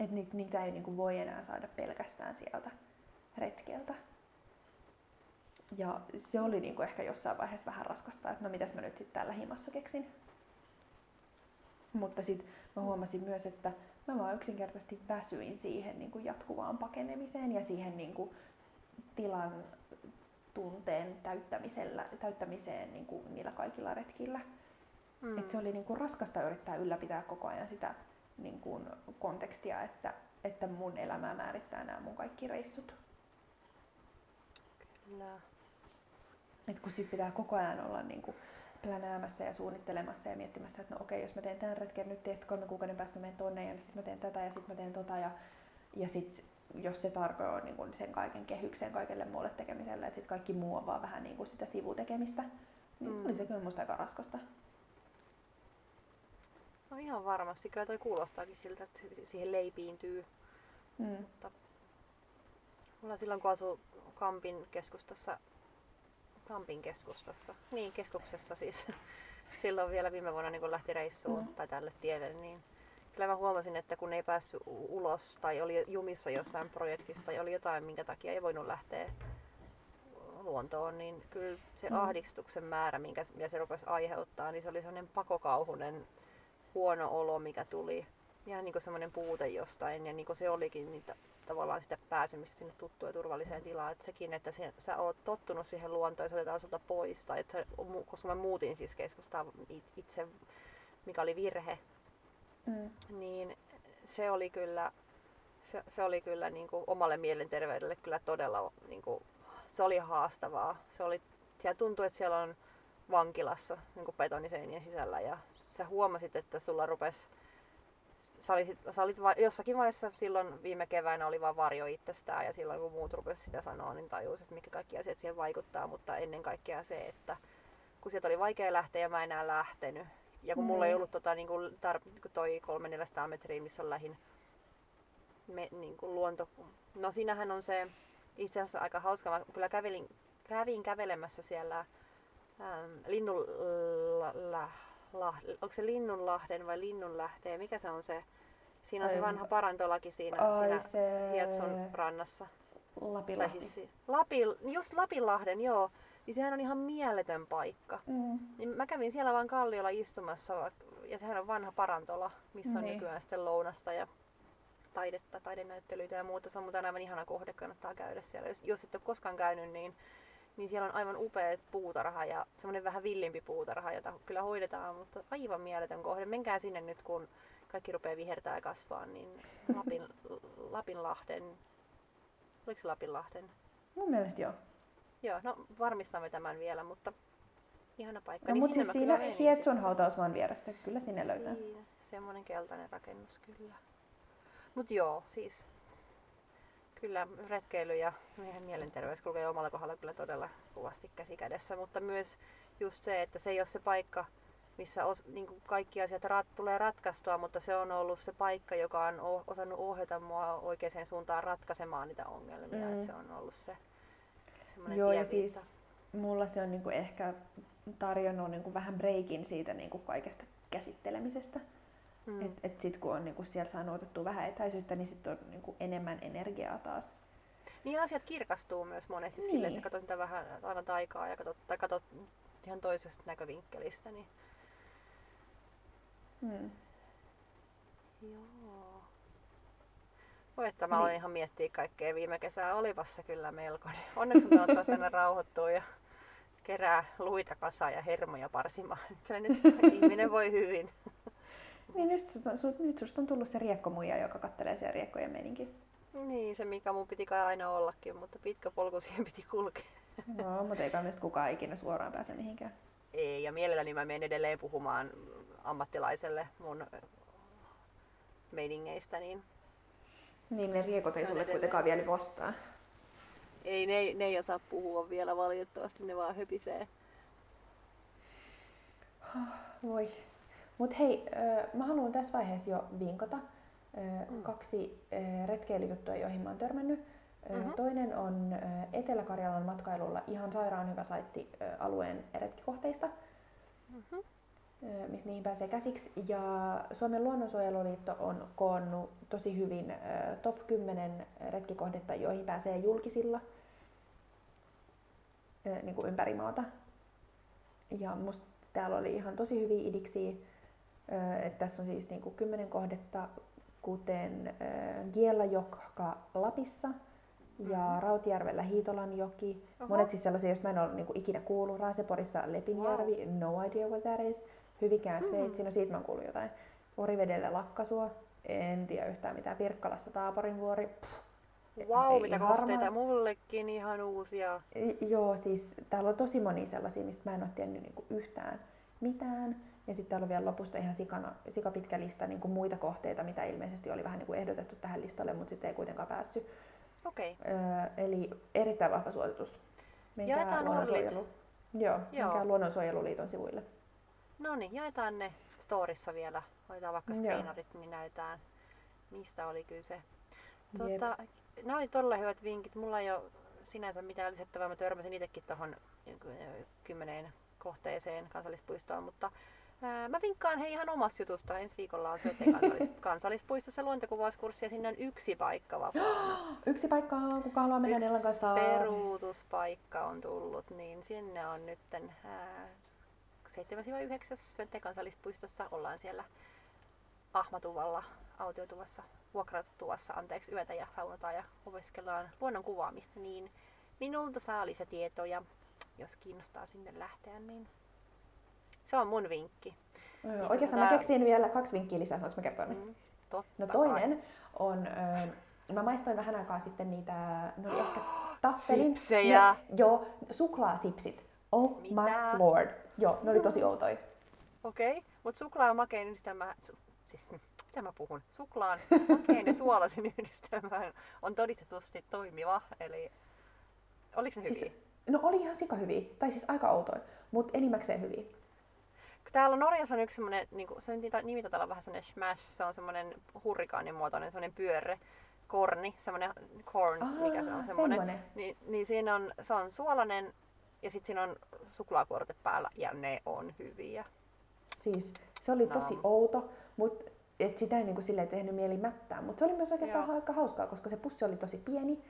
Että niitä ei niin kuin voi enää saada pelkästään sieltä retkeltä. Ja se oli niin kuin ehkä jossain vaiheessa vähän raskasta, että no mitäs mä nyt sitten täällä himassa keksin. Mutta sitten mä huomasin myös, että mä vaan yksinkertaisesti väsyin siihen niin kuin jatkuvaan pakenemiseen ja siihen niin kuin tilan tunteen täyttämisellä, täyttämiseen niin kuin niillä kaikilla retkillä. Mm. Et se oli niin kuin raskasta yrittää ylläpitää koko ajan sitä niin kuin kontekstia, että, että mun elämää määrittää nämä mun kaikki reissut. Kyllä. Et kun sit pitää koko ajan olla niin kuin plänäämässä ja suunnittelemassa ja miettimässä, että no okei, jos mä teen tämän retken nyt ja sitten kolmen kuukauden päästä mä menen tonne ja sitten mä teen tätä ja sitten mä teen tota ja, ja sitten jos se tarko on niin kuin sen kaiken kehyksen kaikelle muulle tekemiselle, että sitten kaikki muu on vaan vähän niin kuin sitä sivutekemistä, niin mm. oli se kyllä musta aika raskasta. No ihan varmasti. Kyllä toi kuulostaakin siltä, että siihen leipiintyy. Mm. Mutta mulla silloin kun asui Kampin keskustassa Tampin keskustassa. Niin, keskuksessa siis. Silloin vielä viime vuonna niin kun lähti reissuun mm. tai tälle tielle, niin kyllä mä huomasin, että kun ei päässyt ulos tai oli jumissa jossain projektissa tai oli jotain, minkä takia ei voinut lähteä luontoon, niin kyllä se mm. ahdistuksen määrä, minkä mitä se rupesi aiheuttaa, niin se oli sellainen pakokauhunen huono olo, mikä tuli. Ihan niin semmoinen puute jostain ja niin kuin se olikin, niin tavallaan sitä pääsemistä sinne tuttuun ja turvalliseen tilaan. Että sekin, että se, sä oot tottunut siihen luontoon ja se otetaan sulta pois. Tai että, koska mä muutin siis keskustaan itse, mikä oli virhe, mm. niin se oli kyllä, se, se oli kyllä niin kuin omalle mielenterveydelle kyllä todella, niin kuin, se oli haastavaa. Se oli, siellä tuntui, että siellä on vankilassa niin kuin betoniseinien sisällä ja sä huomasit, että sulla rupesi sä olit, sä olit va- jossakin vaiheessa silloin viime keväänä oli vaan varjo itsestään ja silloin kun muut rupesivat sitä sanoa, niin tajusin, että mikä kaikki asiat siihen vaikuttaa, mutta ennen kaikkea se, että kun sieltä oli vaikea lähteä ja mä enää lähtenyt. Ja kun mm. mulla ei niin. ollut tota, niin kuin tar- niin toi 300 metriä, missä on lähin me, niin kuin luonto. No siinähän on se itse asiassa aika hauska. Mä kyllä kävelin, kävin kävelemässä siellä ähm, linnulla onko se Linnunlahden vai Linnunlähteen, mikä se on se? Siinä on Ai, se vanha parantolaki siinä, ai, siinä se... Hietsun rannassa. Lapinlahti. Siis, Lapi, just Lapinlahden, joo. Niin sehän on ihan mieletön paikka. Mm. Niin mä kävin siellä vaan kalliolla istumassa, ja sehän on vanha parantola, missä on niin. nykyään sitten lounasta ja taidetta, taidenäyttelyitä ja muuta. Se on muuten aivan ihana kohde, kannattaa käydä siellä. Jos, jos et ole koskaan käynyt, niin niin siellä on aivan upea puutarha ja semmoinen vähän villimpi puutarha, jota kyllä hoidetaan, mutta aivan mieletön kohde. Menkää sinne nyt, kun kaikki rupeaa vihertää ja kasvaa, niin Lapin, Lapinlahden, oliko se Lapinlahden? Mun mielestä joo. Joo, no varmistamme tämän vielä, mutta ihana paikka. No, niin mutta siis siinä Hietsun hautausmaan vieressä, kyllä sinne siinä, löytää. Semmoinen keltainen rakennus kyllä. Mutta joo, siis Kyllä retkeily ja meidän mielenterveys kulkee omalla kohdalla kyllä todella kovasti käsi kädessä, mutta myös just se, että se ei ole se paikka, missä os, niin kuin kaikki asiat rat, tulee ratkaistua, mutta se on ollut se paikka, joka on o, osannut ohjata mua oikeaan suuntaan ratkaisemaan niitä ongelmia. Mm. Se on ollut se semmoinen Joo, ja siis mulla se on niinku ehkä tarjonnut niinku vähän breikin siitä niinku kaikesta käsittelemisestä. Mm. Et, et sit kun on niinku siellä saanut otettua vähän etäisyyttä, niin sitten on niinku enemmän energiaa taas. Niin asiat kirkastuu myös monesti niin. silleen, että katsot niitä vähän aina aikaa ja katsot, tai katsot ihan toisesta näkövinkkelistä. Niin... Mm. Joo. Voi, että mä niin. ihan miettiä kaikkea viime kesää olivassa kyllä melko. Onneksi mä ottaa tänne rauhoittua ja kerää luita kasaan ja hermoja parsimaan. Kyllä nyt ihminen voi hyvin. Niin just, sut, nyt susta on tullut se riekkomuija, joka kattelee siellä riekkojen meininki. Niin, se mikä mun piti kai aina ollakin, mutta pitkä polku siihen piti kulkea. No, mutta eikä myös kukaan ikinä suoraan pääse mihinkään. Ei, ja mielelläni mä menen edelleen puhumaan ammattilaiselle mun meiningeistä, niin... Niin, ne riekot ei sulle kuitenkaan vielä vastaa. Ei, ne, ne ei osaa puhua vielä valitettavasti, ne vaan höpisee. Voi. Mutta hei, mä haluan tässä vaiheessa jo vinkata mm. kaksi retkeilyjuttua, joihin mä oon törmännyt. Mm-hmm. Toinen on Etelä-Karjalan matkailulla ihan sairaan hyvä saitti alueen retkikohteista, mm-hmm. missä niihin pääsee käsiksi. Ja Suomen luonnonsuojeluliitto on koonnut tosi hyvin top 10 retkikohdetta, joihin pääsee julkisilla niin kuin ympäri maata. Ja musta täällä oli ihan tosi hyviä idiksiä. Että tässä on siis niin kuin 10 kohdetta, kuten Giellajokka Lapissa, ja mm-hmm. Rautjärvellä Hiitolanjoki. Oho. Monet siis sellaisia, joista mä en ole niin kuin, ikinä kuullut. Raaseporissa Lepinjärvi, wow. no idea what that is. Hyvikään mm-hmm. Sveitsi, no siitä mä oon kuullut jotain. Orivedellä Lakkasua, en tiedä yhtään mitään. Pirkkalassa Taaporin vuori. Pff, wow, mitä kohteita harma... mullekin ihan uusia. Joo, siis täällä on tosi moni sellaisia, mistä mä en ole tiennyt niin yhtään mitään. Ja sitten täällä on vielä lopussa ihan sikana, sikapitkä lista niin kuin muita kohteita, mitä ilmeisesti oli vähän niin kuin ehdotettu tähän listalle, mutta sitten ei kuitenkaan päässyt. Okei. Öö, eli erittäin vahva suositus. Menkää jaetaan luonnonsuojelu... Joo, Joo. menkää Luonnonsuojeluliiton sivuille. No niin, jaetaan ne storissa vielä. Laitetaan vaikka screenarit, niin näytetään, mistä oli kyse. Tuota, nämä oli todella hyvät vinkit. Mulla ei ole sinänsä mitään lisättävää. Mä törmäsin itsekin tuohon kymmeneen kohteeseen kansallispuistoon, mutta Ää, mä vinkkaan hei ihan omasta jutusta. Ensi viikolla on Syötteen kansallis- kansallispuistossa luontokuvauskurssi ja sinne on yksi paikka vapaana. yksi paikka, kuka haluaa mennä Nellan kanssa. peruutuspaikka on tullut, niin sinne on nyt 7-9 Syötteen kansallispuistossa. Ollaan siellä ahmatuvalla, autiotuvassa, vuokratuvassa, anteeksi, yötä ja saunotaan ja opiskellaan luonnon kuvaamista, niin minulta saa lisätietoja, jos kiinnostaa sinne lähteä, niin se on mun vinkki. Joo, oikeastaan sitä... mä keksin vielä kaksi vinkkiä lisää, saanko mä kertoa ne? Mm, totta no toinen kai. on, ö, mä maistoin vähän aikaa sitten niitä, no ehkä taffelin. Sipsejä. Joo, suklaasipsit. Oh Mitä? my lord. Joo, ne oli tosi outoja. Okei, okay. mutta suklaa ja makeen yhdistelmä, siis mitä mä puhun, suklaan, makeen ja suolaisen yhdistelmä on todistetusti toimiva, eli oliko ne siis, hyviä? No oli ihan sika hyviä, tai siis aika outoja, mutta enimmäkseen hyviä. Täällä Norjassa on yksi semmoinen, niin se nimi taitaa olla vähän semmoinen smash, se on semmoinen hurrikaanin muotoinen, semmoinen pyörre, korni, semmoinen corn, Aa, mikä se on semmoinen. Niin, niin siinä on, se on suolainen ja sitten siinä on suklaakuorte päällä ja ne on hyviä. Siis se oli tosi no. outo, mutta et sitä ei niinku silleen tehnyt mieli mättää, mutta se oli myös oikeastaan Joo. aika hauskaa, koska se pussi oli tosi pieni,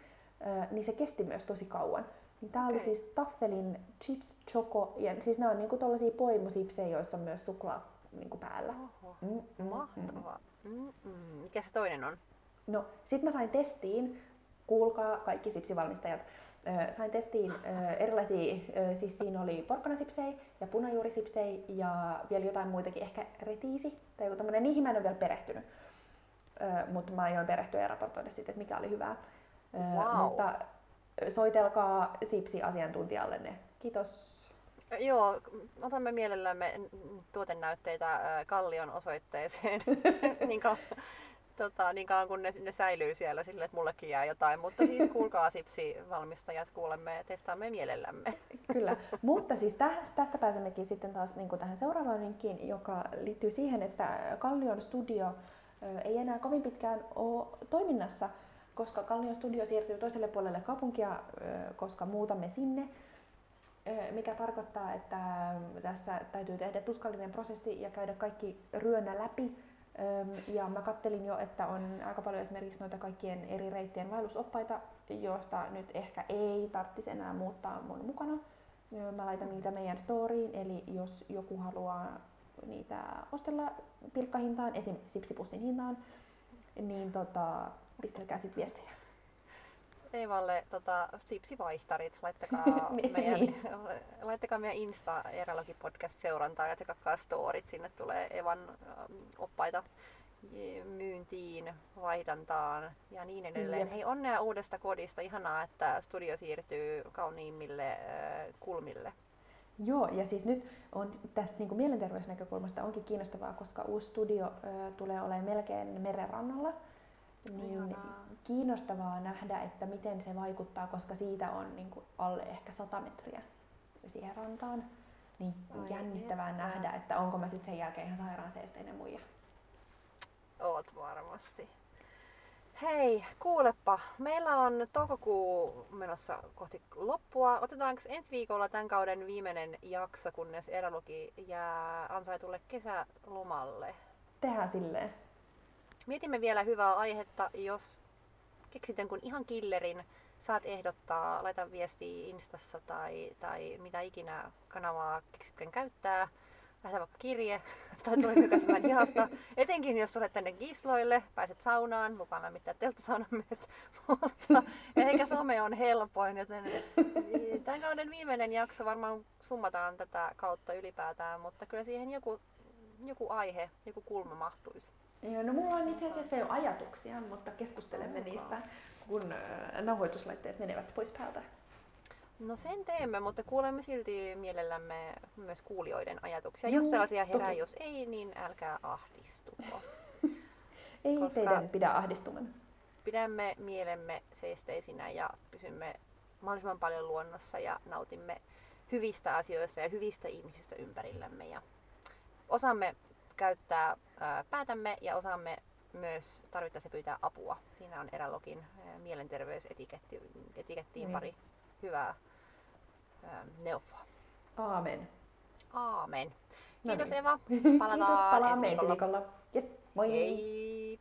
niin se kesti myös tosi kauan. Niin tää okay. oli siis Taffelin chips choco, ja siis nämä on niinku tollasia poimusipsejä, joissa on myös suklaa niinku päällä. Oho, mm, mm, mahtavaa. Mm. Mm, Mikä se toinen on? No, sit mä sain testiin, kuulkaa kaikki sipsivalmistajat, sain testiin erilaisia, siis siinä oli porkkanasipsejä ja punajuurisipsejä ja vielä jotain muitakin, ehkä retiisi tai joku tämmönen, niihin mä en ole vielä perehtynyt. Mutta mä aion perehtyä ja raportoida sitten, että mikä oli hyvää. Wow. Mutta soitelkaa Sipsi-asiantuntijallenne. Kiitos. Joo, otamme mielellämme tuotennäytteitä Kallion osoitteeseen niin, kauan, tota, niin kauan kun ne, ne säilyy siellä sille, että mullekin jää jotain. Mutta siis kuulkaa Sipsi-valmistajat, kuulemme ja testaamme mielellämme. Kyllä, mutta siis tästä pääsemmekin sitten taas niin kuin tähän seuraavaan vinkkiin, joka liittyy siihen, että Kallion studio ei enää kovin pitkään ole toiminnassa koska Kallion studio siirtyy toiselle puolelle kaupunkia, koska muutamme sinne, mikä tarkoittaa, että tässä täytyy tehdä tuskallinen prosessi ja käydä kaikki ryönä läpi. Ja mä kattelin jo, että on aika paljon esimerkiksi noita kaikkien eri reittien vaellusoppaita, joista nyt ehkä ei tarvitsisi enää muuttaa mun mukana. Mä laitan niitä meidän storyin, eli jos joku haluaa niitä ostella pilkkahintaan, esim. sipsipussin hintaan, niin tota, pistelkää sitten viestejä. Eivalle tota, sipsivaihtarit, laittakaa, niin. meidän, laittakaa meidän Insta Eralogi podcast seurantaa ja tsekakkaa storit, sinne tulee Evan ähm, oppaita myyntiin, vaihdantaan ja niin edelleen. Jep. Hei, onnea uudesta kodista. Ihanaa, että studio siirtyy kauniimmille äh, kulmille. Joo, ja siis nyt on tästä niin kuin mielenterveysnäkökulmasta onkin kiinnostavaa, koska uusi studio äh, tulee olemaan melkein merenrannalla niin Ihanaa. kiinnostavaa nähdä, että miten se vaikuttaa, koska siitä on niin kuin alle ehkä 100 metriä siihen rantaan. Niin Ai jännittävää että. nähdä, että onko mä sitten sen jälkeen ihan sairaan seesteinen muija. Oot varmasti. Hei, kuulepa. Meillä on toukokuu menossa kohti loppua. Otetaanko ensi viikolla tämän kauden viimeinen jakso, kunnes Eraluki jää ansaitulle kesälomalle? Tehdään silleen. Mietimme vielä hyvää aihetta, jos keksit kun ihan killerin, saat ehdottaa, laita viestiä Instassa tai, tai mitä ikinä kanavaa keksitkään käyttää lähde vaikka kirje tai tule nykäisemään hihasta. Etenkin jos olet tänne Gisloille, pääset saunaan, mukaan lämmittää telttasaunan myös. Mutta ehkä some on helpoin, joten tämän kauden viimeinen jakso varmaan summataan tätä kautta ylipäätään, mutta kyllä siihen joku, joku aihe, joku kulma mahtuisi. Joo, no mulla on itse asiassa jo ajatuksia, mutta keskustelemme niistä, kun nauhoituslaitteet menevät pois päältä. No sen teemme, mutta kuulemme silti mielellämme myös kuulijoiden ajatuksia. Jos sellaisia herää, toki. jos ei, niin älkää ahdistuko. ei Koska teidän pidä ahdistuman. Pidämme mielemme seesteisinä ja pysymme mahdollisimman paljon luonnossa ja nautimme hyvistä asioista ja hyvistä ihmisistä ympärillämme. Ja osaamme käyttää ää, päätämme ja osaamme myös tarvittaessa pyytää apua. Siinä on Erälogin mielenterveysetikettiin niin. pari hyvää Ähm, neuvoa. Aamen. Aamen. Kiitos no niin. Eva. Palataan Kiitos, palaamme ensi viikolla. Yes. Moi. Hei.